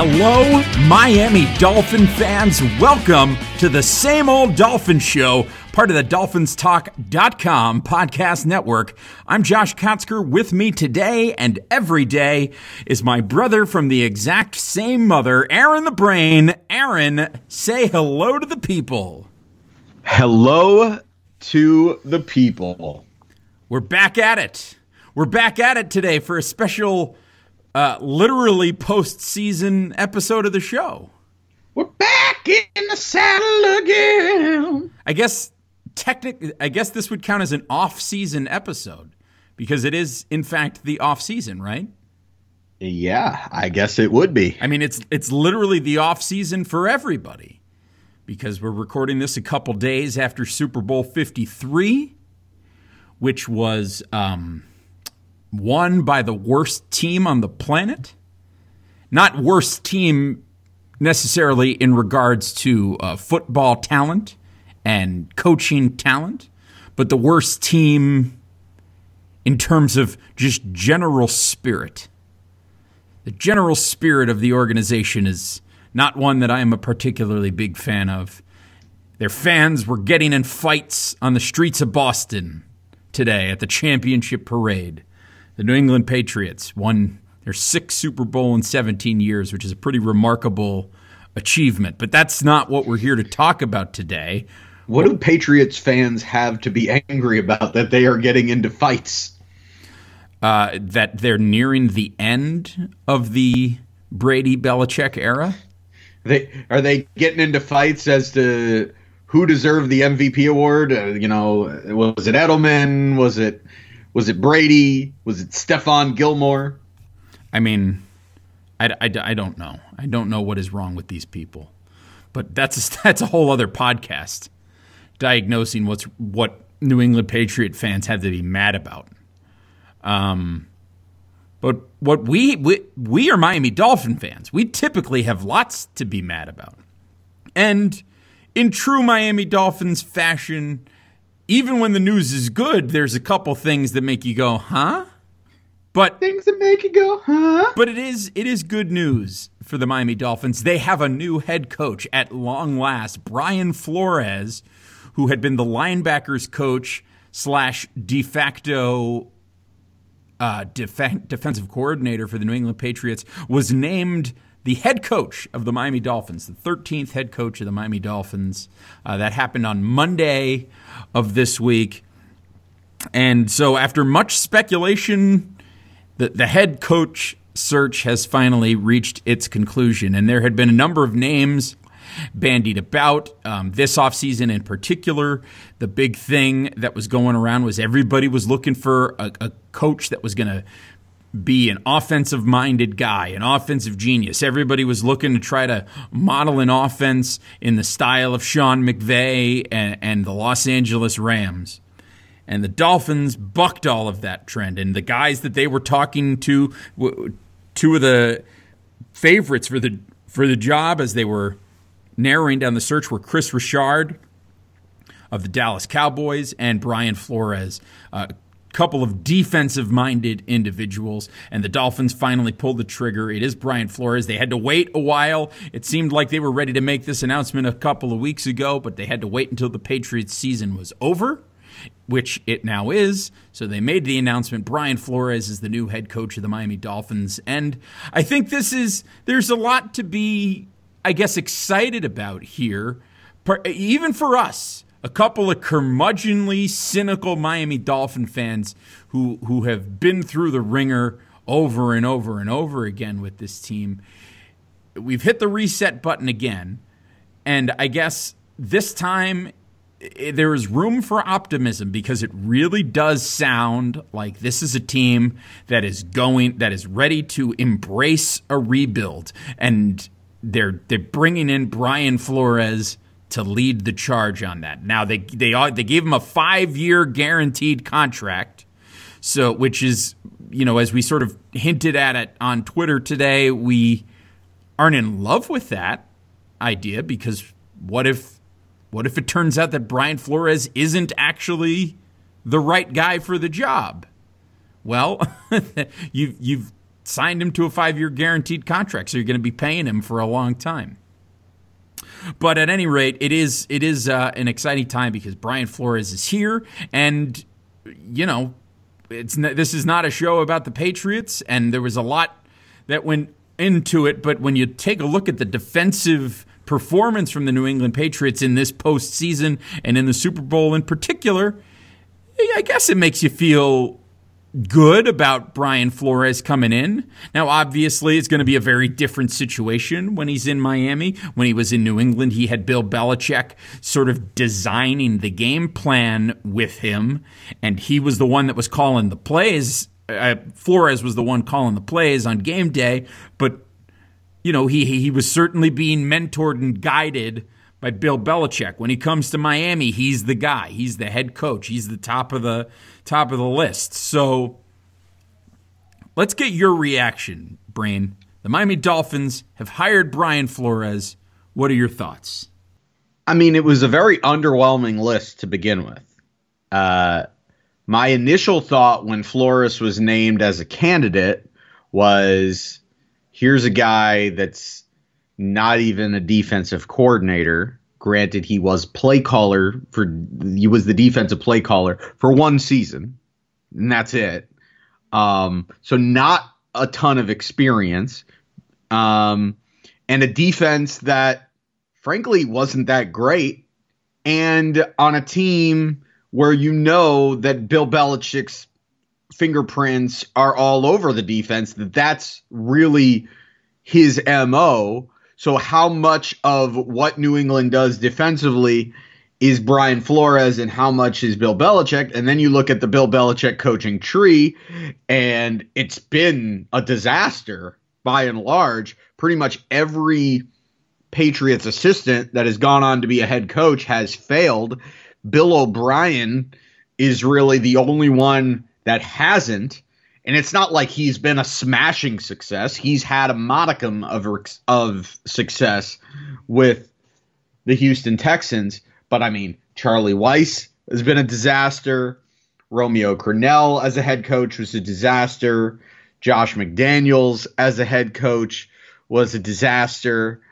Hello, Miami Dolphin fans. Welcome to the same old Dolphin Show, part of the DolphinsTalk.com podcast network. I'm Josh Kotzker. With me today and every day is my brother from the exact same mother, Aaron the Brain. Aaron, say hello to the people. Hello to the people. We're back at it. We're back at it today for a special uh, literally postseason episode of the show. We're back in the saddle again. I guess technic I guess this would count as an off-season episode because it is in fact the off-season, right? Yeah, I guess it would be. I mean, it's it's literally the off-season for everybody because we're recording this a couple days after Super Bowl 53, which was um, won by the worst team on the planet. Not worst team necessarily in regards to uh, football talent and coaching talent, but the worst team in terms of just general spirit. The general spirit of the organization is not one that I am a particularly big fan of. Their fans were getting in fights on the streets of Boston today at the championship parade. The New England Patriots won their sixth Super Bowl in 17 years, which is a pretty remarkable achievement. But that's not what we're here to talk about today. What do Patriots fans have to be angry about that they are getting into fights? Uh, that they're nearing the end of the Brady Belichick era. They are they getting into fights as to who deserved the MVP award? Uh, you know, was it Edelman? Was it was it Brady? Was it Stephon Gilmore? I mean, I, I, I don't know. I don't know what is wrong with these people. But that's a, that's a whole other podcast diagnosing what's what New England Patriot fans have to be mad about. Um, but what we, we we are Miami Dolphin fans. We typically have lots to be mad about. And in true Miami Dolphins fashion, even when the news is good, there's a couple things that make you go, "Huh?" But things that make you go, "Huh?" But it is it is good news for the Miami Dolphins. They have a new head coach at long last, Brian Flores, who had been the linebackers coach slash de facto uh, def- defensive coordinator for the New England Patriots, was named the head coach of the Miami Dolphins, the 13th head coach of the Miami Dolphins. Uh, that happened on Monday of this week. And so, after much speculation, the, the head coach search has finally reached its conclusion. And there had been a number of names bandied about. Um, this offseason in particular, the big thing that was going around was everybody was looking for a, a coach that was going to be an offensive minded guy, an offensive genius. Everybody was looking to try to model an offense in the style of Sean McVay and, and, the Los Angeles Rams. And the Dolphins bucked all of that trend. And the guys that they were talking to, two of the favorites for the for the job as they were narrowing down the search were Kris Richard of the Dallas Cowboys and Brian Flores. Uh, couple of defensive minded individuals, and the Dolphins finally pulled the trigger. It is Brian Flores. They had to wait a while. It seemed like they were ready to make this announcement a couple of weeks ago, but they had to wait until the Patriots season was over. Which it now is. So they made the announcement. Brian Flores is the new head coach of the Miami Dolphins. And I think this is, there's a lot to be, I guess, excited about here, even for us a couple of curmudgeonly, cynical Miami Dolphin fans who who have been through the ringer over and over and over again with this team. We've hit the reset button again, and I guess this time there is room for optimism because it really does sound like this is a team that is going that is ready to embrace a rebuild and they're they're bringing in Brian Flores to lead the charge on that. Now they they they gave him a five year guaranteed contract, so which is you know as we sort of hinted at it on Twitter today, we aren't in love with that idea because what if what if it turns out that Brian Flores isn't actually the right guy for the job? Well, you you've signed him to a five year guaranteed contract, so you're going to be paying him for a long time. But at any rate, it is it is uh, an exciting time because Brian Flores is here, and you know, it's this is not a show about the Patriots, and there was a lot that went into it. But when you take a look at the defensive performance from the New England Patriots in this postseason and in the Super Bowl in particular, I guess it makes you feel good about Brian Flores coming in. Now, obviously, it's going to be a very different situation when he's in Miami. When he was in New England, he had Bill Belichick sort of designing the game plan with him, and he was the one that was calling the plays. Uh, Flores was the one calling the plays on game day, but you know he he was certainly being mentored and guided by Bill Belichick. When he comes to Miami, he's the guy. He's the head coach. He's the top of the top of the list. So let's get your reaction, Brain. The Miami Dolphins have hired Brian Flores. What are your thoughts? I mean, it was a very underwhelming list to begin with. Uh, my initial thought when Flores was named as a candidate was here's a guy that's not even a defensive coordinator Granted, he was play caller for he was the defensive play caller for one season, and that's it. Um, so not a ton of experience, um, and a defense that frankly wasn't that great, and on a team where you know that Bill Belichick's fingerprints are all over the defense. That that's really his mo so, how much of what New England does defensively is Brian Flores and how much is Bill Belichick? And then you look at the Bill Belichick coaching tree, and it's been a disaster by and large. Pretty much every Patriots assistant that has gone on to be a head coach has failed. Bill O'Brien is really the only one that hasn't. And it's not like he's been a smashing success. He's had a modicum of of success with the Houston Texans, but I mean, Charlie Weis has been a disaster. Romeo Crennel as a head coach was a disaster. Josh McDaniels as a head coach was a disaster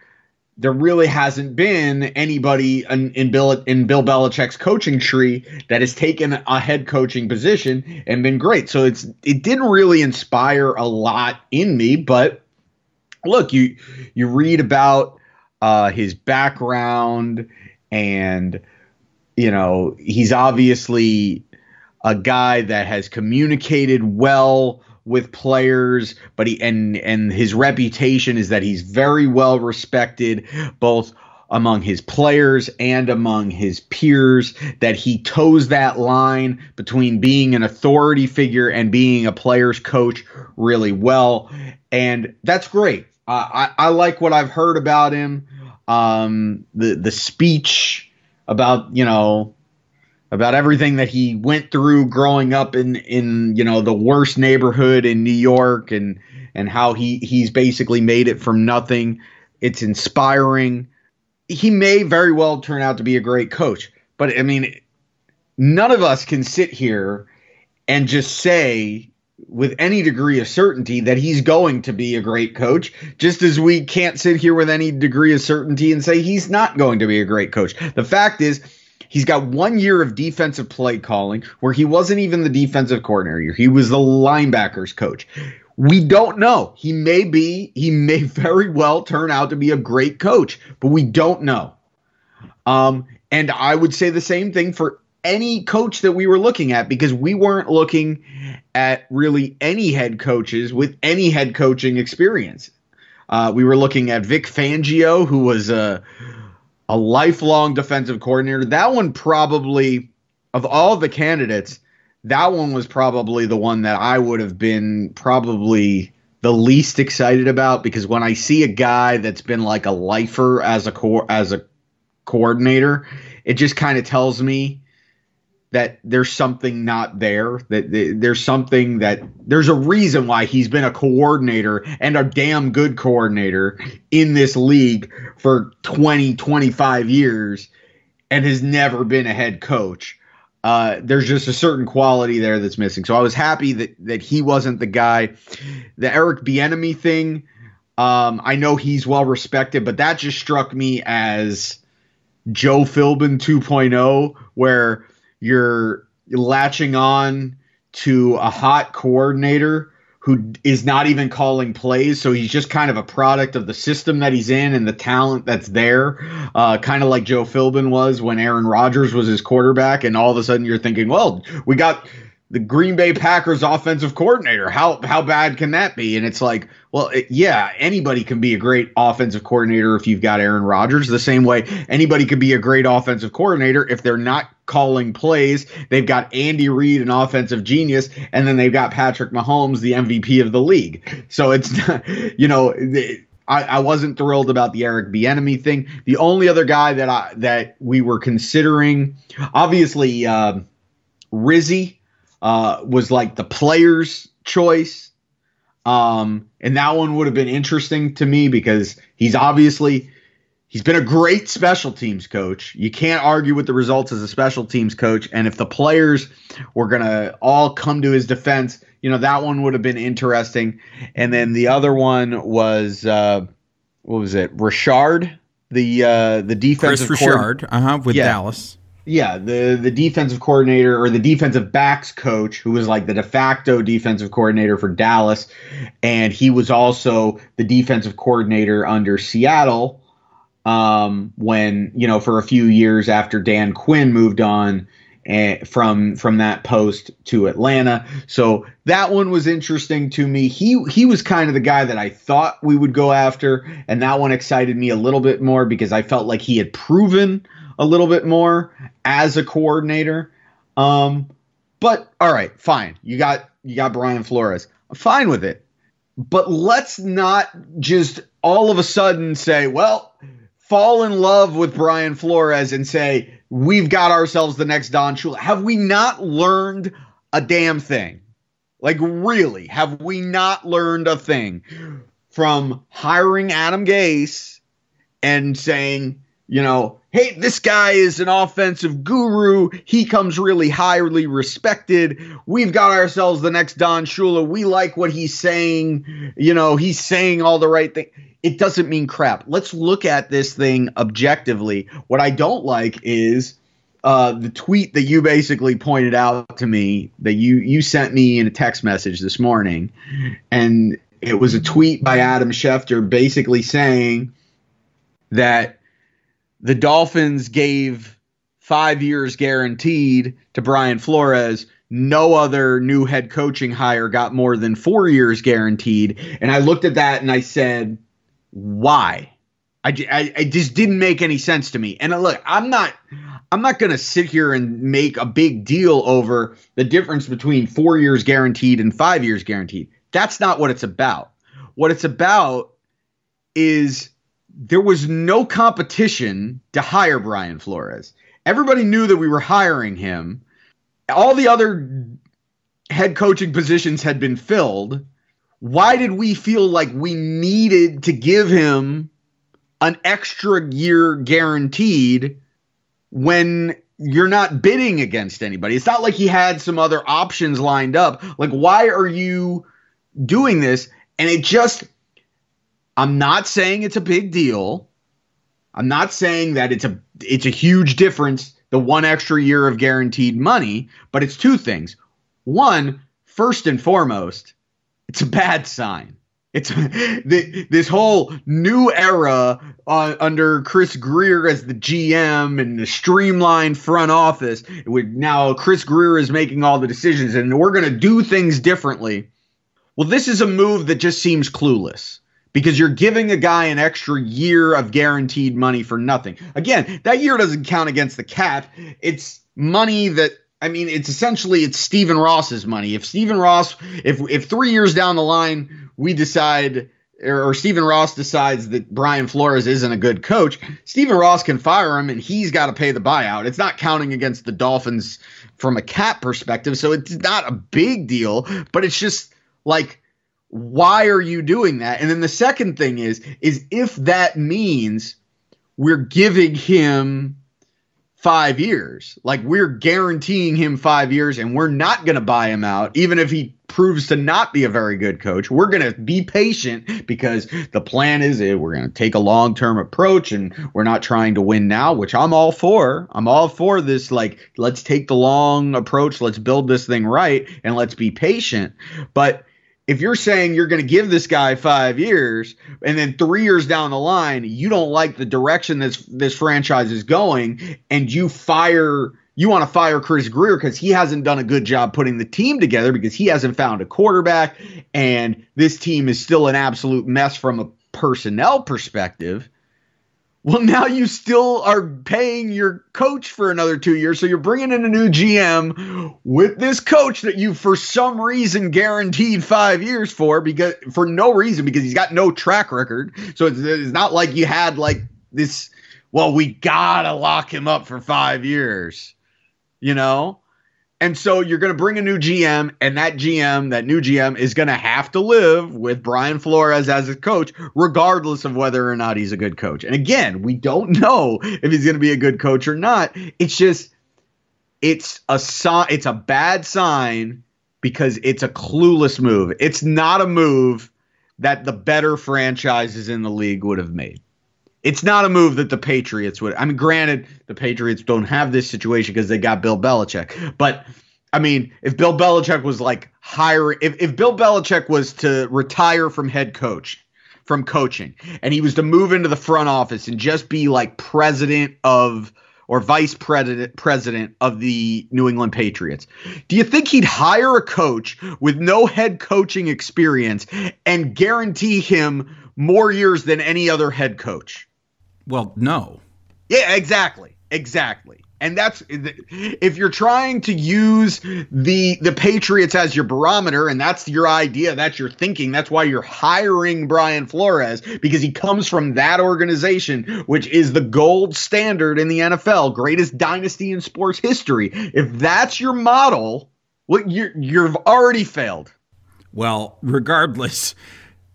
there really hasn't been anybody in, in, Bill in Bill Belichick's coaching tree that has taken a head coaching position and been great. So it's it didn't really inspire a lot in me, but look, you you read about uh, his background and you know he's obviously a guy that has communicated well with players, but he and and his reputation is that he's very well respected both among his players and among his peers that he toes that line between being an authority figure and being a player's coach really well. And that's great. Uh, I, I like what i've heard about him. Um, the the speech about you know about everything that he went through growing up in in you know the worst neighborhood in New York and and how he he's basically made it from nothing. It's inspiring. He may very well turn out to be a great coach, but I mean none of us can sit here and just say with any degree of certainty that he's going to be a great coach, just as we can't sit here with any degree of certainty and say he's not going to be a great coach. The fact is, He's got one year of defensive play calling where he wasn't even the defensive coordinator. He was the linebackers coach. We don't know. He may be, he may very well turn out to be a great coach, but we don't know. Um, and I would say the same thing for any coach that we were looking at because we weren't looking at really any head coaches with any head coaching experience. Uh, we were looking at Vic Fangio, who was a a lifelong defensive coordinator. That one probably, of all the candidates, that one was probably the one that I would have been probably the least excited about because when I see a guy that's been like a lifer as a co- as a coordinator, it just kind of tells me that there's something not there that there's something that there's a reason why he's been a coordinator and a damn good coordinator in this league for 20 25 years and has never been a head coach uh, there's just a certain quality there that's missing. So I was happy that that he wasn't the guy. The Eric Bieniemy thing, um, I know he's well respected, but that just struck me as Joe Philbin 2.0, where you're latching on to a hot coordinator who is not even calling plays. So he's just kind of a product of the system that he's in and the talent that's there. Uh, kind of like Joe Philbin was when Aaron Rodgers was his quarterback. And all of a sudden you're thinking, well, we got the Green Bay Packers offensive coordinator. How how bad can that be? And it's like, well, it, yeah, anybody can be a great offensive coordinator if you've got Aaron Rodgers. The same way anybody could be a great offensive coordinator if they're not calling plays. They've got Andy Reid, an offensive genius, and then they've got Patrick Mahomes, the MVP of the league. So it's you know. I, I, wasn't thrilled about the Eric Bieniemy thing. The only other guy that I that we were considering, obviously, uh, Rizzi uh, was like the player's choice. Um, and that one would have been interesting to me because he's obviously he's been a great special teams coach. You can't argue with the results as a special teams coach. And if the players were gonna all come to his defense, you know that one would have been interesting. And then the other one was uh, what was it? Richard, the uh, the defensive Kris Richard, uh huh, with yeah. Dallas yeah, the the defensive coordinator or the defensive backs coach, who was like the de facto defensive coordinator for Dallas, and he was also the defensive coordinator under Seattle um, when you know for a few years after Dan Quinn moved on uh, from from that post to Atlanta. So that one was interesting to me. He he was kind of the guy that I thought we would go after, and that one excited me a little bit more because I felt like he had proven a little bit more as a coordinator. Um, but all right, fine. You got you got Brian Flores. I'm fine with it. But let's not just all of a sudden say, well, fall in love with Brian Flores and say, we've got ourselves the next Don Shula. Have we not learned a damn thing? Like, really, have we not learned a thing from hiring Adam Gase and saying, you know, hey, this guy is an offensive guru. He comes really highly respected. We've got ourselves the next Don Shula. We like what he's saying. You know, he's saying all the right thing. It doesn't mean crap. Let's look at this thing objectively. What I don't like is uh, the tweet that you basically pointed out to me that you you sent me in a text message this morning, and it was a tweet by Adam Schefter basically saying that the Dolphins gave five years guaranteed to Brian Flores. No other new head coaching hire got more than four years guaranteed. And I looked at that and I said, why? I, I, it just didn't make any sense to me. And look, I'm not I'm not going to sit here and make a big deal over the difference between 4 years guaranteed and 5 years guaranteed. That's not what it's about. What it's about is there was no competition to hire Brian Flores. Everybody knew that we were hiring him. All the other head coaching positions had been filled. Why did we feel like we needed to give him an extra year guaranteed when you're not bidding against anybody? It's not like he had some other options lined up. Like, why are you doing this? And it just I'm not saying it's a big deal. I'm not saying that it's a it's a huge difference the one extra year of guaranteed money, but it's two things. One, first and foremost, it's a bad sign. It's this whole new era uh, under Chris Grier as the GM and the streamlined front office. With now Chris Grier is making all the decisions, and we're going to do things differently. Well, this is a move that just seems clueless because you're giving a guy an extra year of guaranteed money for nothing. Again, that year doesn't count against the cap. It's money that I mean, it's essentially it's Stephen Ross's money. If Stephen Ross, if if three years down the line we decide or, or Stephen Ross decides that Brian Flores isn't a good coach, Stephen Ross can fire him and he's got to pay the buyout. It's not counting against the Dolphins from a cap perspective, so it's not a big deal. But it's just like why are you doing that? And then the second thing is is if that means we're giving him five years. Like we're guaranteeing him five years and we're not going to buy him out, even if he proves to not be a very good coach. We're going to be patient because the plan is. We're going to take a long term approach and we're not trying to win now, which I'm all for. I'm all for this. Like, let's take the long approach. Let's build this thing right and let's be patient. But if you're saying you're going to give this guy five years and then three years down the line you don't like the direction this this franchise is going and you fire you want to fire Chris Grier because he hasn't done a good job putting the team together because he hasn't found a quarterback and this team is still an absolute mess from a personnel perspective well, now you still are paying your coach for another two years. So you're bringing in a new GM with this coach that you, for some reason, guaranteed five years for because for no reason because he's got no track record. So it's, it's not like you had like this. Well, we gotta lock him up for five years, you know. And so you're going to bring a new GM, and that GM, that new GM, is going to have to live with Brian Flores as his coach, regardless of whether or not he's a good coach. And again, we don't know if he's going to be a good coach or not. It's just, it's a sign, it's a bad sign because it's a clueless move. It's not a move that the better franchises in the league would have made. It's not a move that the Patriots would. I mean, granted, the Patriots don't have this situation because they got Bill Belichick. But I mean, if Bill Belichick was like hiring, if, if Bill Belichick was to retire from head coach, from coaching, and he was to move into the front office and just be like president of or vice president president of the New England Patriots. Do you think he'd hire a coach with no head coaching experience and guarantee him more years than any other head coach? Well, no. Yeah, exactly. Exactly. And that's if you're trying to use the the Patriots as your barometer and that's your idea, that's your thinking, that's why you're hiring Brian Flores because he comes from that organization which is the gold standard in the NFL, greatest dynasty in sports history. If that's your model, well you you've already failed. Well, regardless,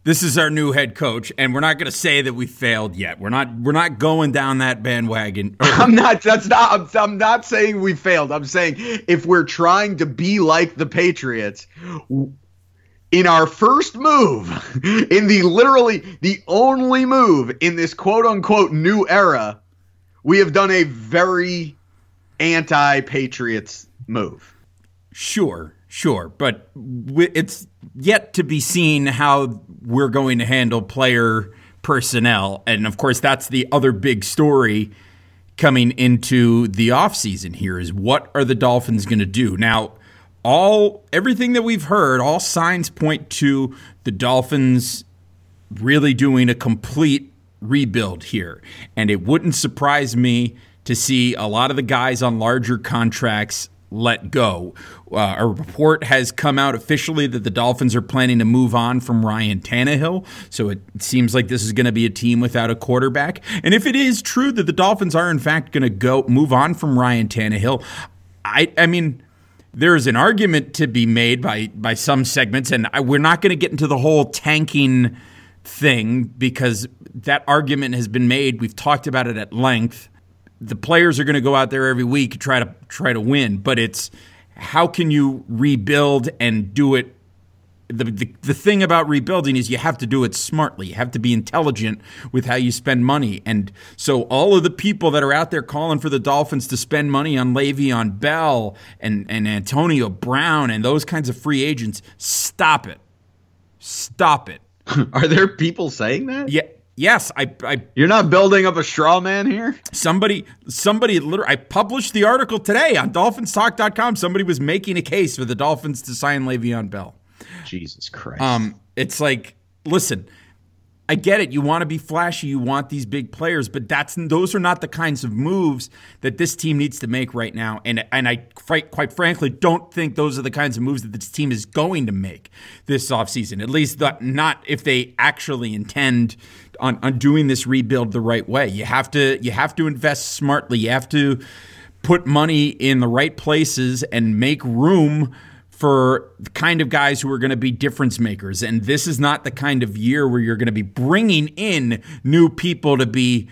this is our new head coach, and we're not going to say that we failed yet. We're not. We're not going down that bandwagon. I'm not. That's not. I'm, I'm, not saying we failed. I'm saying if we're trying to be like the Patriots, in our first move, in the literally the only move in this quote unquote new era, we have done a very anti-Patriots move. Sure, sure, but it's yet to be seen how we're going to handle player personnel. And of course, that's the other big story coming into the offseason here is what are the Dolphins going to do? Now, all everything that we've heard, all signs point to the Dolphins really doing a complete rebuild here. And it wouldn't surprise me to see a lot of the guys on larger contracts let go. Uh, a report has come out officially that the Dolphins are planning to move on from Ryan Tannehill. So it seems like this is going to be a team without a quarterback. And if it is true that the Dolphins are in fact going to go move on from Ryan Tannehill, I, I mean, there is an argument to be made by by some segments, and I, we're not going to get into the whole tanking thing because that argument has been made. We've talked about it at length the players are going to go out there every week try to try to win, but it's how can you rebuild and do it the, the, the thing about rebuilding is you have to do it smartly. You have to be intelligent with how you spend money. And so all of the people that are out there calling for the Dolphins to spend money on Le'Veon Bell and, and Antonio Brown and those kinds of free agents, stop it. Stop it. Are there people saying that? Yeah. Yes, I, I. You're not building up a straw man here. Somebody, somebody, literally, I published the article today on DolphinsTalk.com. Somebody was making a case for the Dolphins to sign Le'Veon Bell. Jesus Christ. Um, it's like, listen, I get it. You want to be flashy. You want these big players, but that's those are not the kinds of moves that this team needs to make right now. And and I quite, frankly don't think those are the kinds of moves that this team is going to make this offseason. At least the, not if they actually intend on, on doing this rebuild the right way. You have to you have to invest smartly. You have to put money in the right places and make room for the kind of guys who are going to be difference makers. And this is not the kind of year where you're going to be bringing in new people to be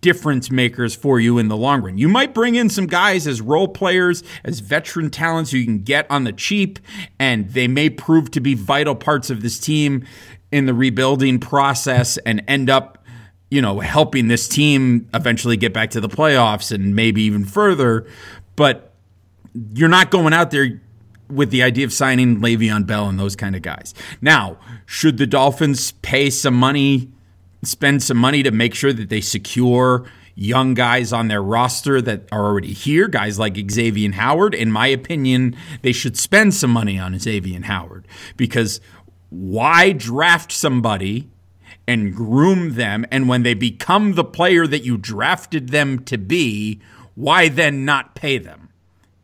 difference makers for you in the long run. You might bring in some guys as role players, as veteran talents you can get on the cheap, and they may prove to be vital parts of this team in the rebuilding process and end up, you know, helping this team eventually get back to the playoffs and maybe even further. But you're not going out there with the idea of signing Le'Veon Bell and those kind of guys. Now, should the Dolphins pay some money spend some money to make sure that they secure young guys on their roster that are already here, guys like Xavier Howard. In my opinion, they should spend some money on Xavier Howard because why draft somebody and groom them and when they become the player that you drafted them to be, why then not pay them?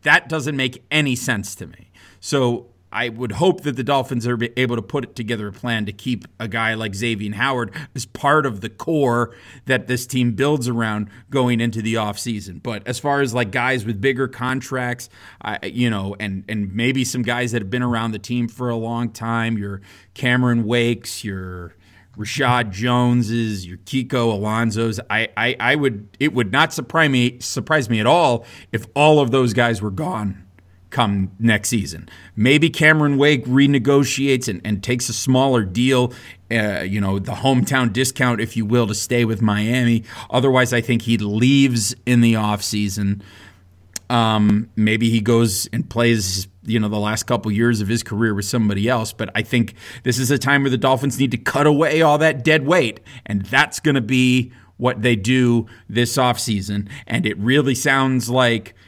That doesn't make any sense to me. So I would hope that the Dolphins are able to put together a plan to keep a guy like Xavier Howard as part of the core that this team builds around going into the offseason. But as far as like guys with bigger contracts, you know, and and maybe some guys that have been around the team for a long time, your Cameron Wakes, your Reshad Joneses, your Kiko Alonso's, I, I, I would it would not surprise me surprise me at all if all of those guys were gone come next season. Maybe Cameron Wake renegotiates and, and takes a smaller deal, uh, you know, the hometown discount, if you will, to stay with Miami. Otherwise, I think he leaves in the offseason. Um, maybe he goes and plays, you know, the last couple years of his career with somebody else. But I think this is a time where the Dolphins need to cut away all that dead weight. And that's going to be what they do this offseason. And it really sounds like –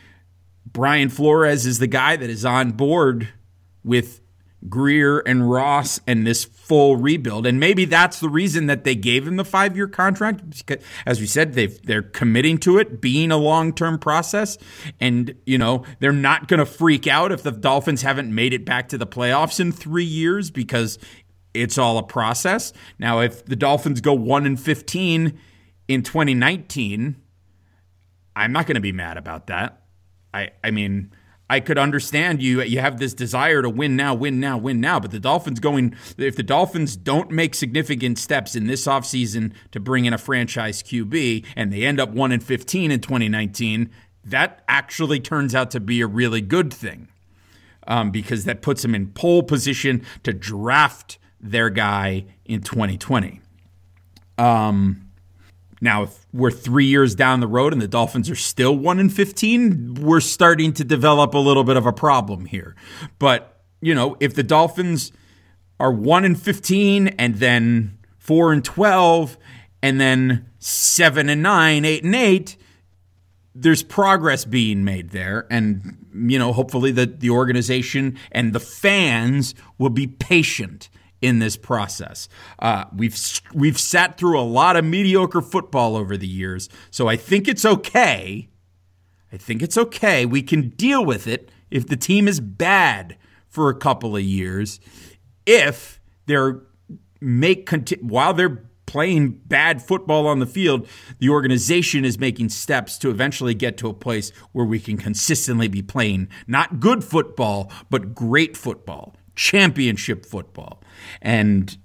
Brian Flores is the guy that is on board with Grier and Ross and this full rebuild. And maybe that's the reason that they gave him the five year contract. As we said, they they're committing to it being a long term process. And, you know, they're not going to freak out if the Dolphins haven't made it back to the playoffs in three years because it's all a process. Now, if the Dolphins go 1 and 15 in 2019, I'm not going to be mad about that. I I mean, I could understand you you have this desire to win now, win now, win now, but the Dolphins going if the Dolphins don't make significant steps in this offseason to bring in a franchise QB and they end up 1 and 15 in 2019, that actually turns out to be a really good thing. Um, because that puts them in pole position to draft their guy in 2020. Um, now, if we're three years down the road and the Dolphins are still one in fifteen, we're starting to develop a little bit of a problem here. But you know, if the Dolphins are one in fifteen and then four and twelve, and then seven and nine, eight and eight, there's progress being made there, and you know, hopefully the the organization and the fans will be patient in this process. Uh, we've we've sat through a lot of mediocre football over the years, so I think it's okay. I think it's okay. We can deal with it if the team is bad for a couple of years. If they're make while they're playing bad football on the field, the organization is making steps to eventually get to a place where we can consistently be playing not good football, but great football championship football. And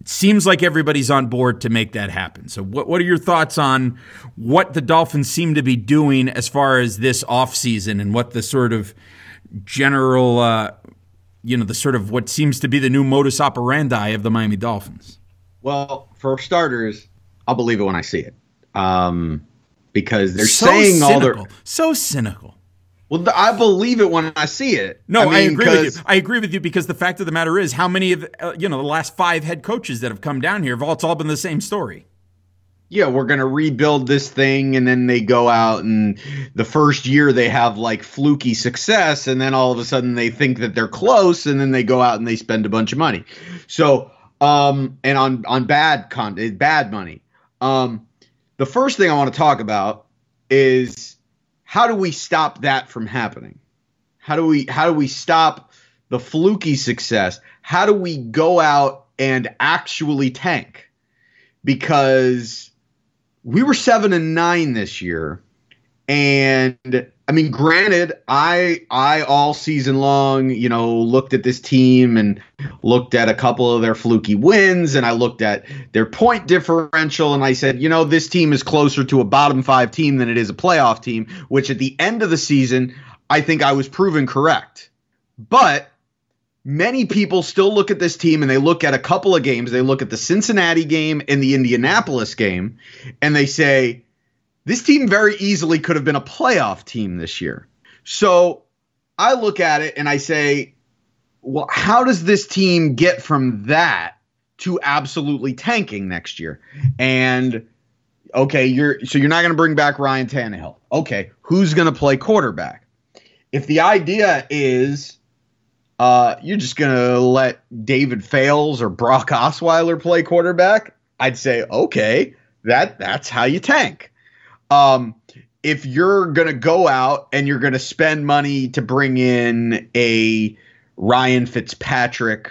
it seems like everybody's on board to make that happen. So, what, what are your thoughts on what the Dolphins seem to be doing as far as this offseason and what the sort of general, uh, you know, the sort of what seems to be the new modus operandi of the Miami Dolphins? Well, for starters, I'll believe it when I see it. Um, because they're so saying cynical. all their so cynical. Well, I believe it when I see it. No, I, mean, I agree with you. I agree with you because the fact of the matter is, how many of uh, you know the last five head coaches that have come down here have all, it's all been the same story. Yeah, we're gonna rebuild this thing, and then they go out and the first year they have like fluky success, and then all of a sudden they think that they're close, and then they go out and they spend a bunch of money. So, um, and on on bad con bad money. Um, the first thing I want to talk about is how do we stop that from happening? How do we how do we stop the fluky success? How do we go out and actually tank? Because we were 7 and 9 this year and I mean, granted, I I all season long, you know, looked at this team and looked at a couple of their fluky wins, and I looked at their point differential, and I said, you know, this team is closer to a bottom five team than it is a playoff team. Which at the end of the season, I think I was proven correct. But many people still look at this team and they look at a couple of games. They look at the Cincinnati game and the Indianapolis game, and they say this team very easily could have been a playoff team this year. So I look at it and I say, well, how does this team get from that to absolutely tanking next year? And okay, you're so you're not going to bring back Ryan Tannehill. Okay, who's going to play quarterback? If the idea is uh, you're just going to let David Fales or Brock Osweiler play quarterback, I'd say okay, that that's how you tank. Um, if you're going to go out and you're going to spend money to bring in a Ryan Fitzpatrick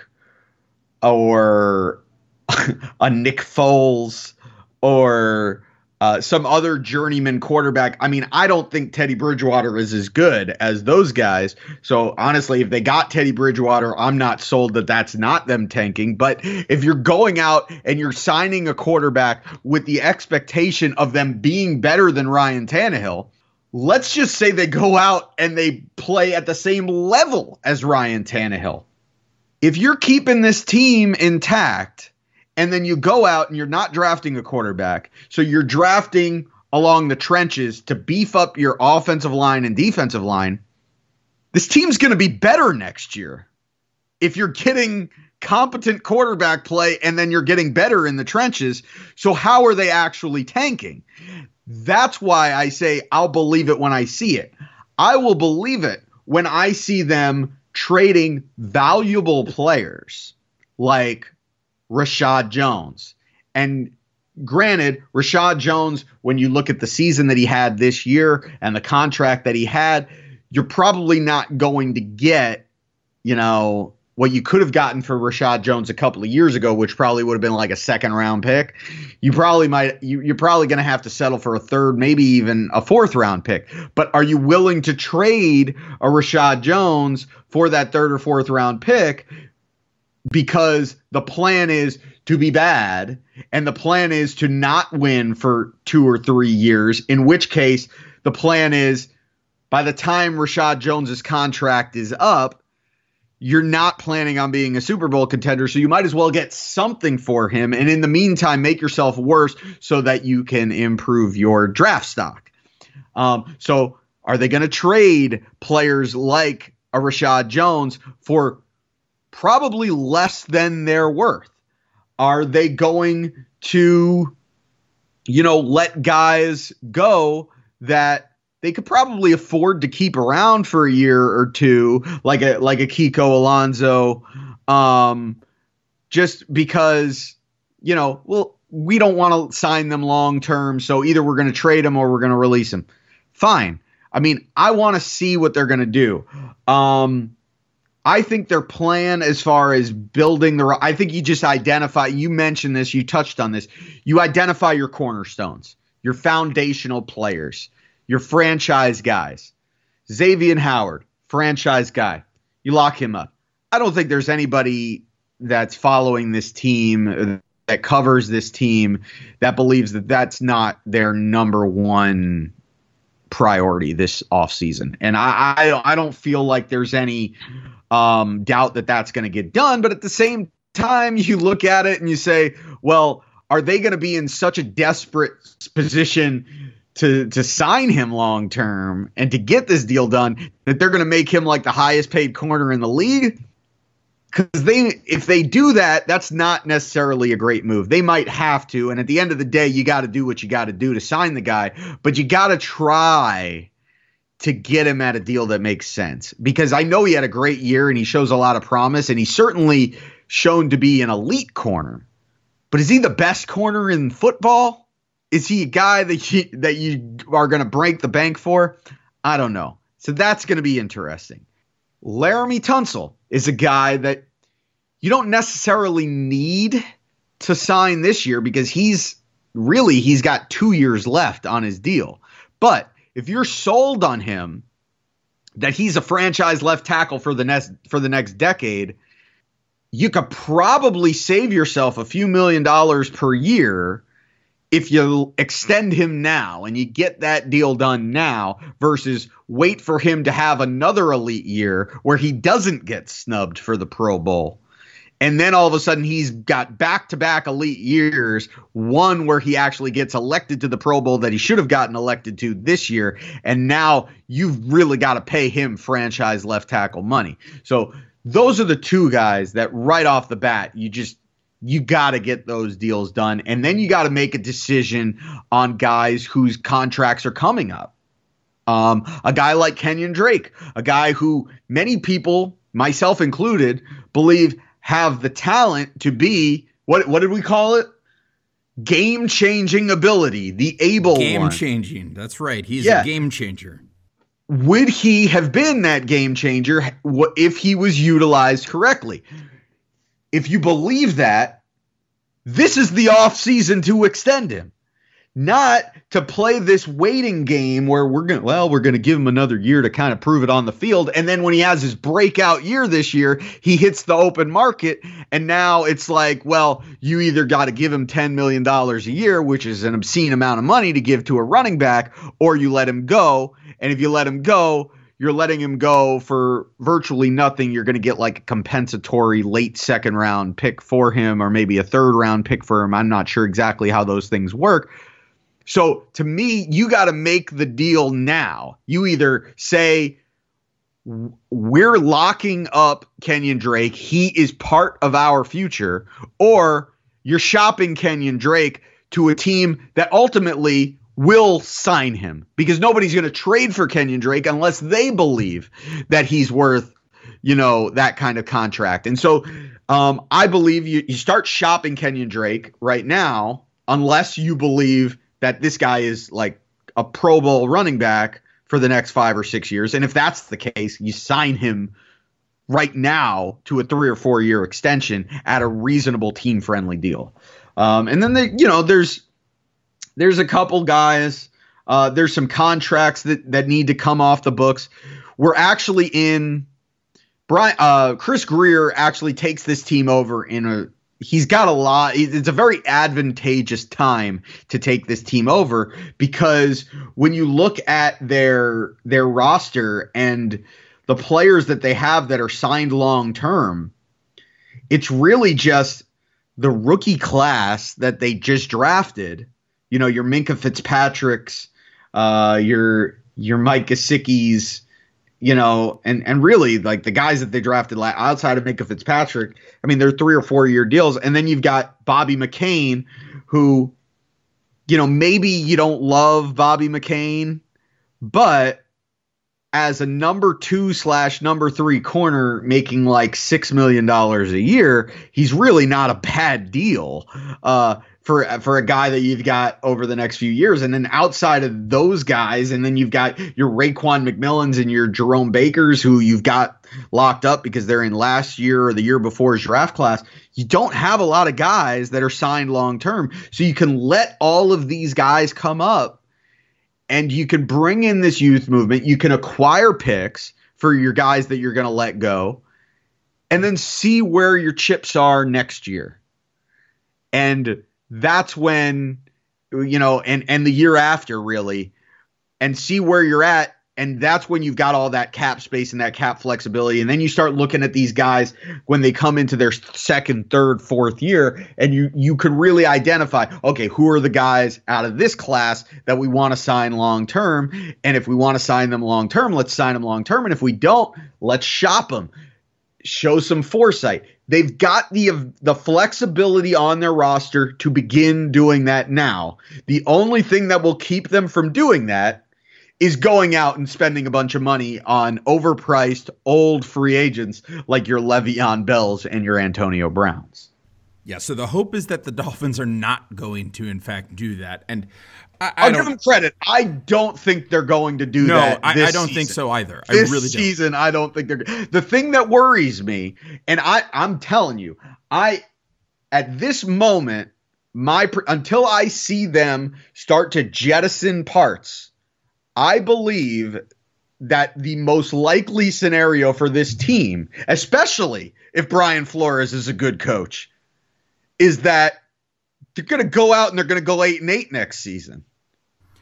or a Nick Foles or uh, some other journeyman quarterback. I mean, I don't think Teddy Bridgewater is as good as those guys. So honestly, if they got Teddy Bridgewater, I'm not sold that that's not them tanking. But if you're going out and you're signing a quarterback with the expectation of them being better than Ryan Tannehill, let's just say they go out and they play at the same level as Ryan Tannehill. If you're keeping this team intact and then you go out and you're not drafting a quarterback. So you're drafting along the trenches to beef up your offensive line and defensive line. This team's going to be better next year if you're getting competent quarterback play and then you're getting better in the trenches. So, how are they actually tanking? That's why I say I'll believe it when I see it. I will believe it when I see them trading valuable players like Reshad Jones. And granted, Reshad Jones, when you look at the season that he had this year and the contract that he had, you're probably not going to get, you know, what you could have gotten for Reshad Jones a couple of years ago, which probably would have been like a second round pick. You probably might you, you're probably going to have to settle for a third, maybe even a fourth round pick. But are you willing to trade a Reshad Jones for that third or fourth round pick because the plan is to be bad and the plan is to not win for two or three years, in which case the plan is by the time Reshad Jones's contract is up, you're not planning on being a Super Bowl contender, so you might as well get something for him. And in the meantime, make yourself worse so that you can improve your draft stock. Um, so, are they going to trade players like a Reshad Jones for probably less than their worth. Are they going to, you know, let guys go that they could probably afford to keep around for a year or two, like a like a Kiko Alonso, um, just because, you know, well, we don't want to sign them long term, so either we're going to trade them or we're going to release them. Fine. I mean, I want to see what they're going to do. Um, I think their plan as far as building the I think you just identify you mentioned this, you touched on this. You identify your cornerstones, your foundational players, your franchise guys. Xavier Howard, franchise guy. You lock him up. I don't think there's anybody that's following this team that covers this team that believes that that's not their number one priority this offseason. And I, I I don't feel like there's any um, doubt that that's going to get done. But at the same time, you look at it and you say, well, are they going to be in such a desperate position to to sign him long term and to get this deal done that they're going to make him like the highest paid corner in the league? Because they, if they do that, that's not necessarily a great move. They might have to, and at the end of the day, you got to do what you got to do to sign the guy. But you got to try to get him at a deal that makes sense because I know he had a great year and he shows a lot of promise and he's certainly shown to be an elite corner. But is he the best corner in football? Is he a guy that you, that you are going to break the bank for? I don't know. So that's going to be interesting. Laramie Tunsil is a guy that you don't necessarily need to sign this year because he's really he's got 2 years left on his deal. But if you're sold on him that he's a franchise left tackle for the next for the next decade, you could probably save yourself a few million dollars per year if you extend him now and you get that deal done now versus wait for him to have another elite year where he doesn't get snubbed for the Pro Bowl. And then all of a sudden he's got back to back elite years, one where he actually gets elected to the Pro Bowl that he should have gotten elected to this year. And now you've really got to pay him franchise left tackle money. So those are the two guys that right off the bat, you just you got to get those deals done. And then you got to make a decision on guys whose contracts are coming up. Um, a guy like Kenyon Drake, a guy who many people, myself included, believe have the talent to be what what did we call it? Game changing ability, the able game changing. That's right. He's yeah. a game changer. Would he have been that game changer if he was utilized correctly? if you believe that, this is the off season to extend him, not to play this waiting game where we're going to, well, we're going to give him another year to kind of prove it on the field. And then when he has his breakout year this year, he hits the open market. And now it's like, well, you either got to give him $10 million a year, which is an obscene amount of money to give to a running back, or you let him go. And if you let him go, you're letting him go for virtually nothing. You're going to get like a compensatory late second round pick for him, or maybe a third round pick for him. I'm not sure exactly how those things work. So to me, you got to make the deal now. You either say, we're locking up Kenyon Drake, he is part of our future, or you're shopping Kenyon Drake to a team that ultimately will sign him because nobody's going to trade for Kenyon Drake unless they believe that he's worth, you know, that kind of contract. And so um, I believe you, you start shopping Kenyon Drake right now unless you believe that this guy is like a Pro Bowl running back for the next five or six years. And if that's the case, you sign him right now to a three or four year extension at a reasonable team friendly deal. Um, and then the, you know, there's there's a couple guys. Uh, there's some contracts that that need to come off the books. We're actually in. Brian, uh, Chris Grier actually takes this team over in a. He's got a lot. It's a very advantageous time to take this team over because when you look at their their roster and the players that they have that are signed long term, it's really just the rookie class that they just drafted you know, your Minkah Fitzpatrick's, uh, your your Mike Gesicki's, you know, and and really like the guys that they drafted outside of Minkah Fitzpatrick. I mean, they're three or four year deals, and then you've got Bobby McCain, who, you know, maybe you don't love Bobby McCain, but as a number two slash number three corner making like six million dollars a year, he's really not a bad deal. Uh, for for a guy that you've got over the next few years. And then outside of those guys, and then you've got your Raekwon McMillans and your Jerome Bakers, who you've got locked up because they're in last year or the year before's draft class. You don't have a lot of guys that are signed long term, so you can let all of these guys come up, and you can bring in this youth movement. You can acquire picks for your guys that you're going to let go, and then see where your chips are next year. And that's when you know and and the year after really and see where you're at and that's when you've got all that cap space and that cap flexibility and then you start looking at these guys when they come into their second third fourth year and you you could really identify okay who are the guys out of this class that we want to sign long term and if we want to sign them long term let's sign them long term and if we don't let's shop them show some foresight They've got the the flexibility on their roster to begin doing that now. The only thing that will keep them from doing that is going out and spending a bunch of money on overpriced old free agents like your Le'Veon Bells and your Antonio Browns. Yeah, so the hope is that the Dolphins are not going to, in fact, do that. And I, will give them credit. I don't think they're going to do no, that. No, I, I, don't season. think so either. I this really season, I don't think they're. The thing that worries me, and I, I'm telling you, I, at this moment, my until I see them start to jettison parts, I believe that the most likely scenario for this team, especially if Brian Flores is a good coach, is that they're going to go out and they're going to go 8 and 8 next season.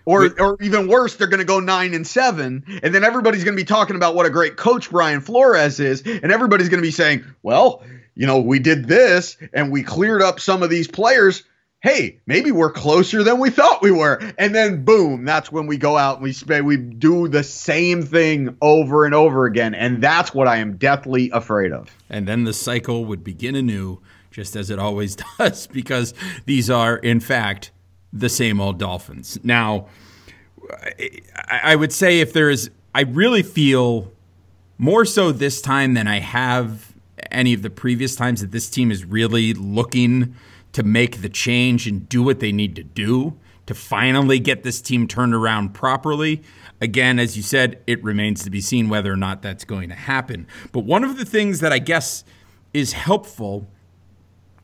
Or, or even worse, they're going to go nine and seven, and then everybody's going to be talking about what a great coach Brian Flores is, and everybody's going to be saying, "Well, you know, we did this, and we cleared up some of these players hey, maybe we're closer than we thought we were. And then boom, that's when we go out and we spend, we do the same thing over and over again. And that's what I am deathly afraid of. And then the cycle would begin anew, just as it always does, because these are, in fact, the same old Dolphins. Now, I would say if there is, I really feel more so this time than I have any of the previous times that this team is really looking to make the change and do what they need to do to finally get this team turned around properly. Again, as you said, it remains to be seen whether or not that's going to happen. But one of the things that I guess is helpful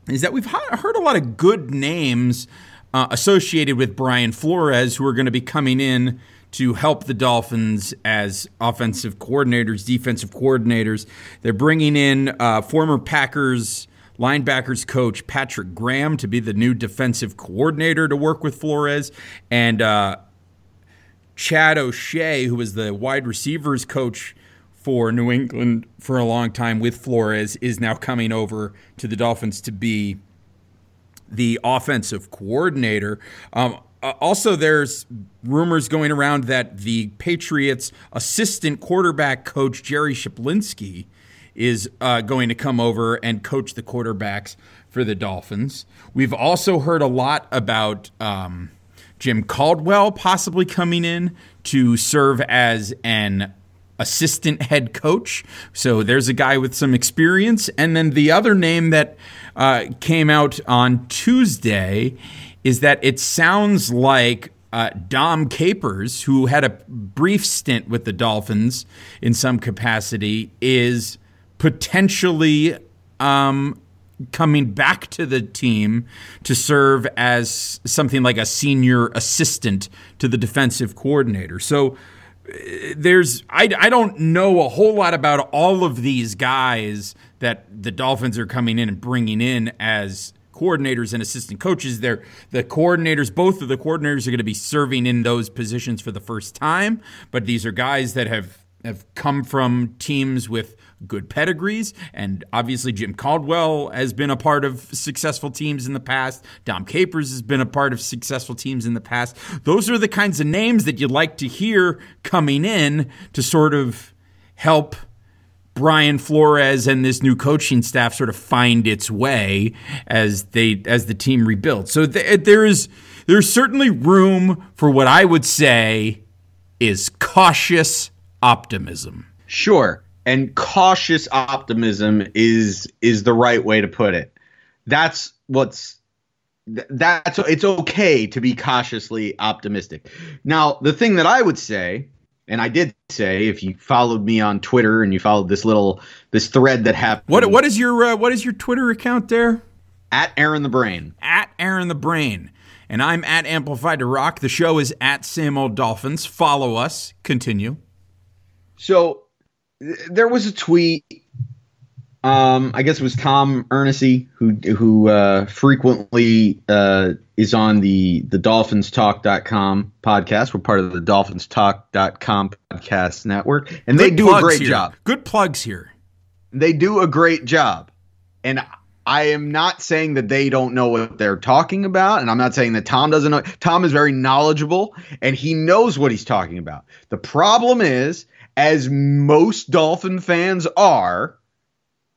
is that we've heard a lot of good names uh, associated with Brian Flores who are going to be coming in to help the Dolphins as offensive coordinators, defensive coordinators. They're bringing in uh, former Packers linebackers coach Patrick Graham to be the new defensive coordinator to work with Flores, and uh, Chad O'Shea, who was the wide receivers coach for New England for a long time with Flores, is now coming over to the Dolphins to be the offensive coordinator. Um, uh, also, there's rumors going around that the Patriots' assistant quarterback coach Jerry Schuplinski is uh, going to come over and coach the quarterbacks for the Dolphins. We've also heard a lot about um, Jim Caldwell possibly coming in to serve as an assistant head coach. So there's a guy with some experience. And then the other name that uh, came out on Tuesday is that it sounds like uh, Dom Capers, who had a brief stint with the Dolphins in some capacity, is potentially um, coming back to the team to serve as something like a senior assistant to the defensive coordinator. So there's I, I don't know a whole lot about all of these guys that the Dolphins are coming in and bringing in as coordinators and assistant coaches. They're the coordinators, both of the coordinators are going to be serving in those positions for the first time, but these are guys that have have come from teams with good pedigrees. And obviously, Jim Caldwell has been a part of successful teams in the past. Dom Capers has been a part of successful teams in the past. Those are the kinds of names that you'd like to hear coming in to sort of help. Brian Flores and this new coaching staff sort of find its way as they as the team rebuilds. So th- uh, there is there's certainly room for what I would say is cautious optimism. Sure and cautious optimism is is the right way to put it. That's what's that's it's okay to be cautiously optimistic. Now, the thing that I would say, and I did say, if you followed me on Twitter and you followed this little this thread that happened, what what is your uh, what is your Twitter account there? At Aaron the Brain. At Aaron the Brain. And I'm at Amplified to Rock. The show is at Same Old Dolphins. Follow us. Continue. So there was a tweet. Um, I guess it was Tom Ernisse who who uh, frequently uh, is on the the DolphinsTalk.com podcast. We're part of the Dolphins DolphinsTalk.com podcast network, and Good they do a great here. job. Good plugs here. They do a great job, and I am not saying that they don't know what they're talking about, and I'm not saying that Tom doesn't know. Tom is very knowledgeable, and he knows what he's talking about. The problem is as most Dolphin fans are,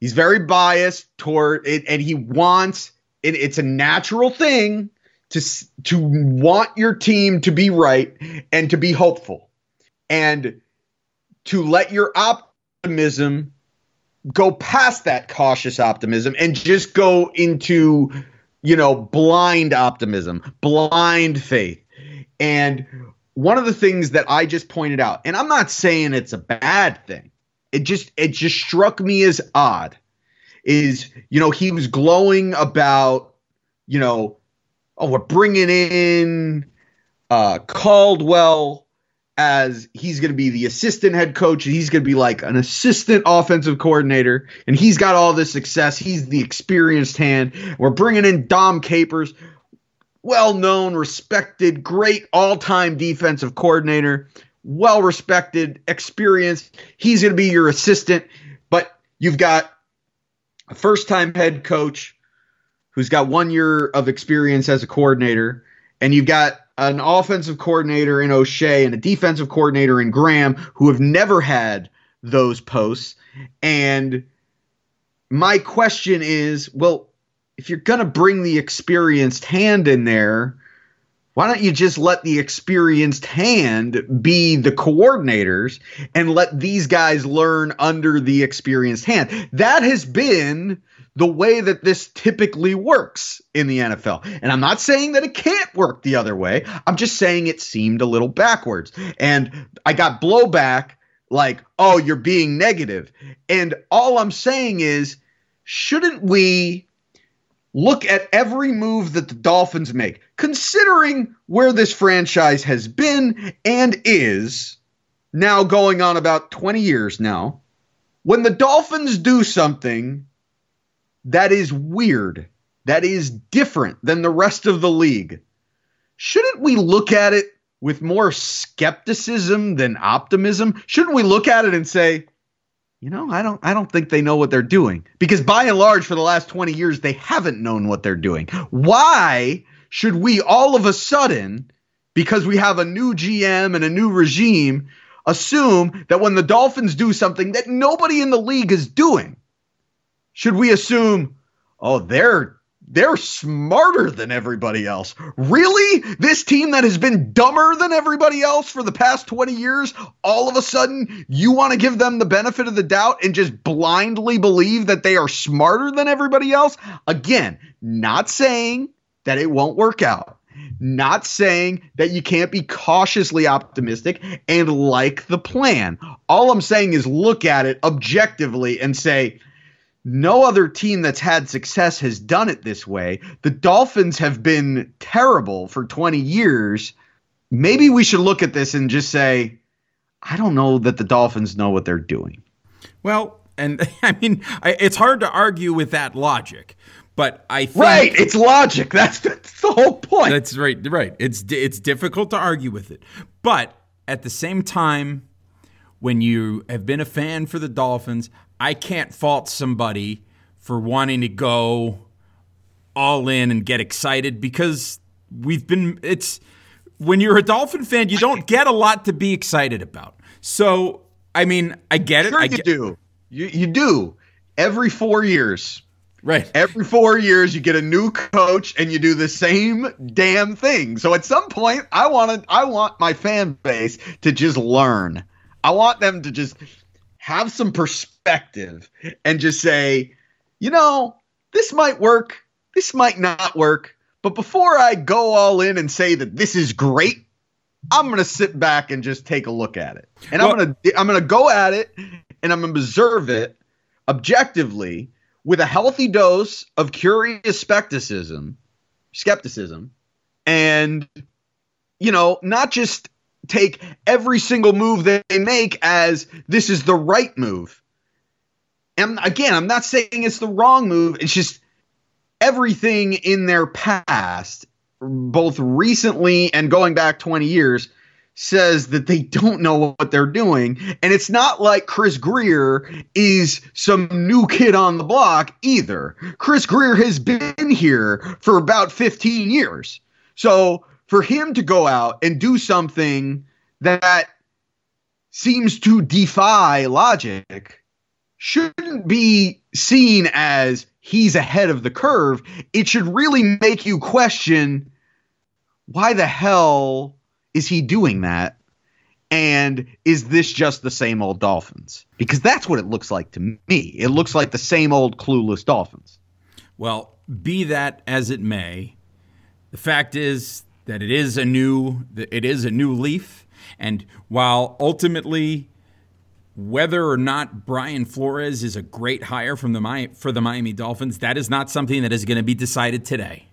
he's very biased toward it, and he wants it, it's a natural thing to to want your team to be right and to be hopeful, and to let your optimism go past that cautious optimism and just go into you know blind optimism, blind faith, and one of the things that I just pointed out, and I'm not saying it's a bad thing. It just it just struck me as odd. Is you know he was glowing about you know oh we're bringing in uh, Caldwell as he's going to be the assistant head coach. and He's going to be like an assistant offensive coordinator, and he's got all this success. He's the experienced hand. We're bringing in Dom Capers, well known, respected, great all time defensive coordinator, well respected, experienced. He's going to be your assistant, but you've got a first time head coach who's got one year of experience as a coordinator, and you've got an offensive coordinator in O'Shea and a defensive coordinator in Graham who have never had those posts. And my question is well, if you're going to bring the experienced hand in there, why don't you just let the experienced hand be the coordinators and let these guys learn under the experienced hand? That has been the way that this typically works in the NFL. And I'm not saying that it can't work the other way. I'm just saying it seemed a little backwards. And I got blowback like, oh, you're being negative. And all I'm saying is, shouldn't we look at every move that the Dolphins make, considering where this franchise has been and is now going on about 20 years now? When the Dolphins do something that is weird, that is different than the rest of the league, shouldn't we look at it with more skepticism than optimism? Shouldn't we look at it and say, you know, I don't I don't think they know what they're doing. Because by and large for the last 20 years they haven't known what they're doing. Why should we all of a sudden because we have a new GM and a new regime assume that when the Dolphins do something that nobody in the league is doing, should we assume, oh, they're they're smarter than everybody else. Really? This team that has been dumber than everybody else for the past 20 years, all of a sudden you want to give them the benefit of the doubt and just blindly believe that they are smarter than everybody else? Again, not saying that it won't work out. Not saying that you can't be cautiously optimistic and like the plan. All I'm saying is look at it objectively and say, no other team that's had success has done it this way. The Dolphins have been terrible for 20 years. Maybe we should look at this and just say, I don't know that the Dolphins know what they're doing. Well, and I mean, I, it's hard to argue with that logic, but I think, right, it's logic. That's, that's the whole point. That's right, right. It's it's difficult to argue with it, but at the same time, when you have been a fan for the Dolphins, I can't fault somebody for wanting to go all in and get excited because we've been it's when you're a Dolphin fan, you don't get a lot to be excited about. So, I mean, I get sure it. I you get, do. You you do. Every 4 years. Right. Every 4 years you get a new coach and you do the same damn thing. So at some point I want to I want my fan base to just learn. I want them to just have some perspective and just say, you know, this might work, this might not work, but before I go all in and say that this is great, I'm going to sit back and just take a look at it. And well, I'm going to I'm going to go at it and I'm going to observe it objectively with a healthy dose of curious skepticism, skepticism and you know, not just take every single move they make as this is the right move. And again, I'm not saying it's the wrong move. It's just everything in their past, both recently and going back 20 years, says that they don't know what they're doing. And it's not like Chris Grier is some new kid on the block either. Chris Grier has been here for about 15 years. So for him to go out and do something that seems to defy logic shouldn't be seen as he's ahead of the curve. It should really make you question why the hell is he doing that? And is this just the same old Dolphins? Because that's what it looks like to me. It looks like the same old clueless Dolphins. Well, be that as it may, the fact is that it is a new it is a new leaf and while ultimately whether or not Brian Flores is a great hire from the for the Miami Dolphins that is not something that is going to be decided today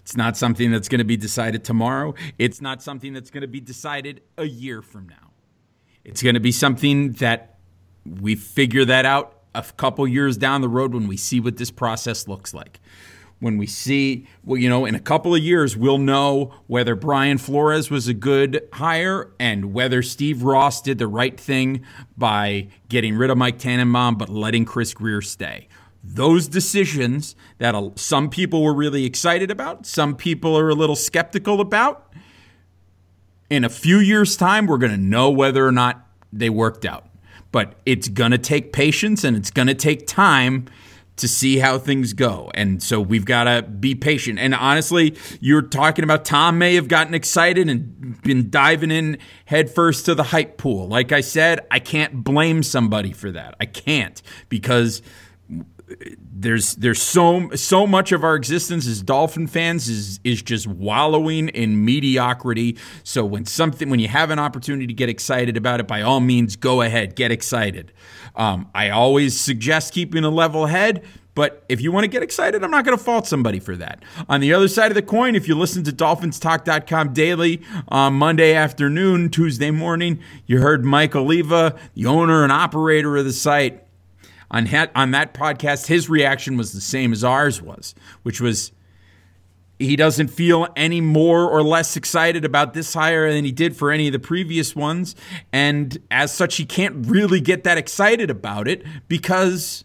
It's not something that's going to be decided tomorrow. It's not something that's going to be decided a year from now. It's going to be something that we figure that out a couple years down the road when we see what this process looks like. When we see, well, you know, in a couple of years, we'll know whether Brian Flores was a good hire and whether Steve Ross did the right thing by getting rid of Mike Tannenbaum but letting Chris Grier stay. Those decisions that some people were really excited about, some people are a little skeptical about. In a few years' time, we're going to know whether or not they worked out. But it's going to take patience and it's going to take time to see how things go. And so we've got to be patient. And honestly, you're talking about Tom may have gotten excited and been diving in headfirst to the hype pool. Like I said, I can't blame somebody for that. I can't because there's there's so so much of our existence as Dolphin fans is is just wallowing in mediocrity. So when something when you have an opportunity to get excited about it, by all means, go ahead, get excited. Um, I always suggest keeping a level head. But if you want to get excited, I'm not going to fault somebody for that. On the other side of the coin, if you listen to DolphinsTalk.com daily on Monday afternoon, Tuesday morning, you heard Mike Oliva, the owner and operator of the site, on, ha- on that podcast, his reaction was the same as ours was, which was he doesn't feel any more or less excited about this hire than he did for any of the previous ones. And as such, he can't really get that excited about it because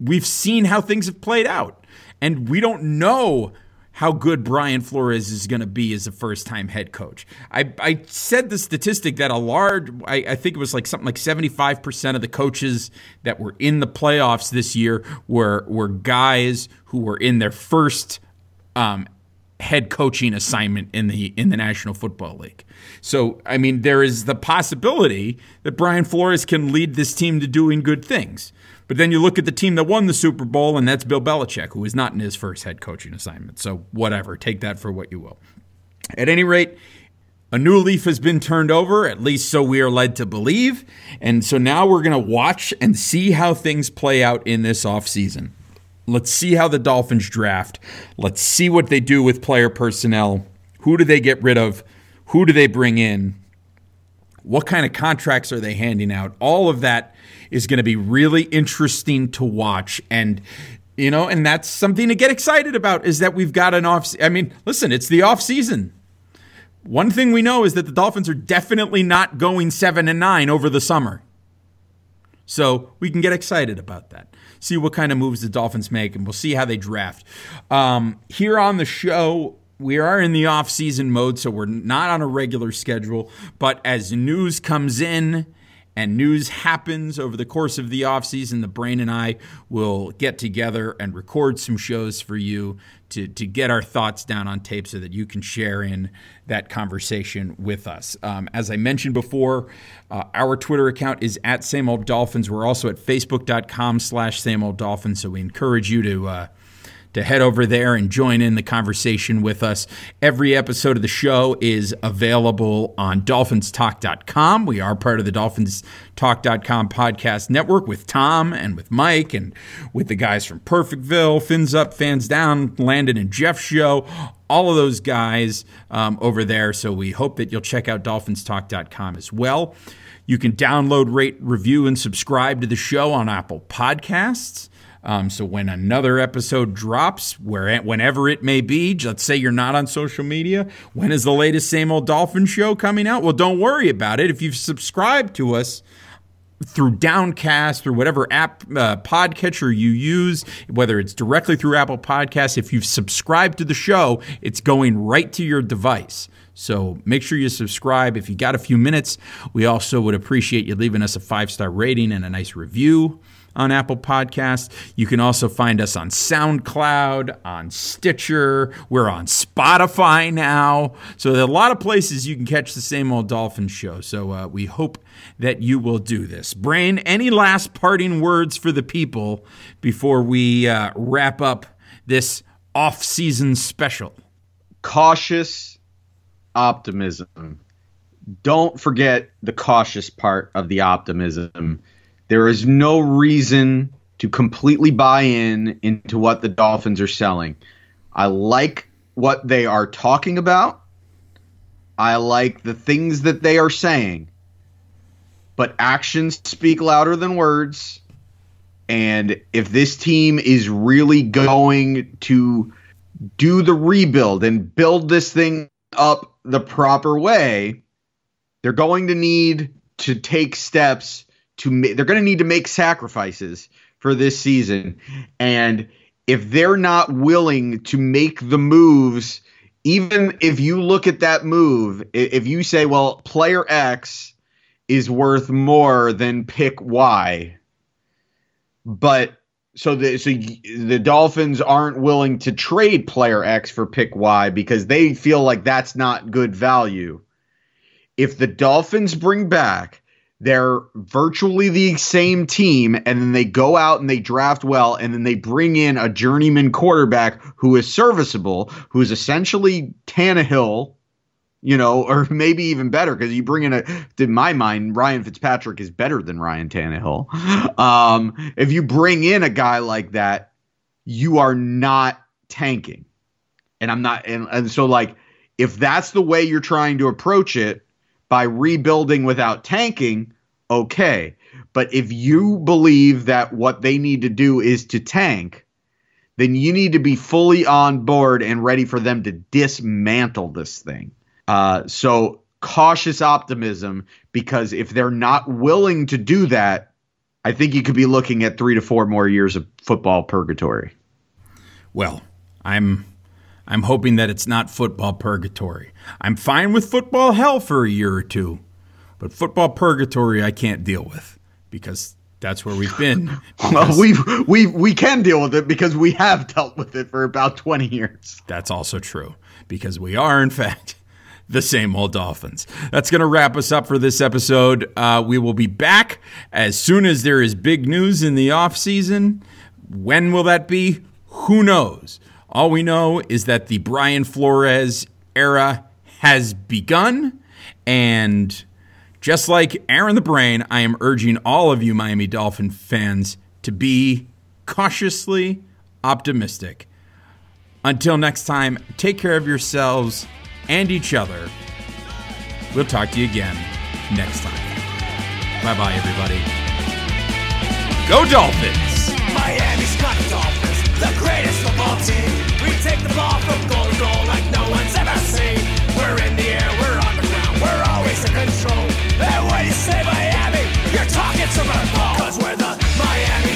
we've seen how things have played out. And we don't know how good Brian Flores is going to be as a first time head coach. I, I said the statistic that a large, I, I, think it was like something like 75% of the coaches that were in the playoffs this year were, were guys who were in their first um, head coaching assignment in the in the National Football League. So, I mean, there is the possibility that Brian Flores can lead this team to doing good things. But then you look at the team that won the Super Bowl, and that's Bill Belichick, who is not in his first head coaching assignment. So, whatever, take that for what you will. At any rate, a new leaf has been turned over, at least so we are led to believe. And so now we're going to watch and see how things play out in this offseason. Let's see how the Dolphins draft. Let's see what they do with player personnel. Who do they get rid of? Who do they bring in? What kind of contracts are they handing out? All of that is going to be really interesting to watch. And you know, and that's something to get excited about is that we've got an off. I mean, listen, it's the off season. One thing we know is that the Dolphins are definitely not going seven and nine over the summer. So we can get excited about that. See what kind of moves the Dolphins make, and we'll see how they draft. Um, here on the show, we are in the off-season mode, so we're not on a regular schedule. But as news comes in and news happens over the course of the offseason, the brain and I will get together and record some shows for you to, to get our thoughts down on tape so that you can share in that conversation with us. Um, as I mentioned before, uh, our Twitter account is at Same Old Dolphins. We're also at facebook.com slash Same Old Dolphins, so we encourage you to uh, to head over there and join in the conversation with us. Every episode of the show is available on dolphinstalk.com. We are part of the dolphinstalk.com podcast network with Tom and with Mike and with the guys from Perfectville, Fins Up, Fans Down, Landon and Jeff show, all of those guys um, over there. So we hope that you'll check out dolphinstalk.com as well. You can download, rate, review, and subscribe to the show on Apple Podcasts. Um, so when another episode drops, where whenever it may be, let's say you're not on social media, when is the latest same old Dolphin show coming out? Well, don't worry about it. If you've subscribed to us through Downcast or whatever app uh, podcatcher you use, whether it's directly through Apple Podcasts, if you've subscribed to the show, it's going right to your device. So make sure you subscribe. If you got a few minutes, we also would appreciate you leaving us a five star rating and a nice review on Apple Podcasts. You can also find us on SoundCloud, on Stitcher. We're on Spotify now. So there are a lot of places you can catch the same old Dolphin show. So uh, we hope that you will do this. Brain, any last parting words for the people before we uh, wrap up this off-season special? Cautious optimism. Don't forget the cautious part of the optimism there is no reason to completely buy in into what the Dolphins are selling. I like what they are talking about. I like the things that they are saying. But actions speak louder than words. And if this team is really going to do the rebuild and build this thing up the proper way, they're going to need to take steps to ma- they're going to need to make sacrifices for this season. And if they're not willing to make the moves, even if you look at that move, if you say, well, player X is worth more than pick Y, but so the so the Dolphins aren't willing to trade player X for pick Y because they feel like that's not good value. If the Dolphins bring back they're virtually the same team, and then they go out and they draft well, and then they bring in a journeyman quarterback who is serviceable, who is essentially Tannehill, you know, or maybe even better because you bring in a, in my mind, Ryan Fitzpatrick is better than Ryan Tannehill. Um, if you bring in a guy like that, you are not tanking, and I'm not, and, and so like if that's the way you're trying to approach it by rebuilding without tanking, okay. But if you believe that what they need to do is to tank, then you need to be fully on board and ready for them to dismantle this thing. Uh, so cautious optimism because if they're not willing to do that, I think you could be looking at three to four more years of football purgatory. Well, I'm I'm hoping that it's not football purgatory. I'm fine with football hell for a year or two, but football purgatory I can't deal with because that's where we've been. well, we we we can deal with it because we have dealt with it for about 20 years. That's also true because we are in fact the same old Dolphins. That's going to wrap us up for this episode. Uh, we will be back as soon as there is big news in the off season. When will that be? Who knows? All we know is that the Brian Flores era has begun. And just like Aaron the Brain, I am urging all of you Miami Dolphin fans to be cautiously optimistic. Until next time, take care of yourselves and each other. We'll talk to you again next time. Bye bye, everybody. Go Dolphins! Miami's got Dolphins, the greatest football team. We take the ball from goal. Cause we're the Miami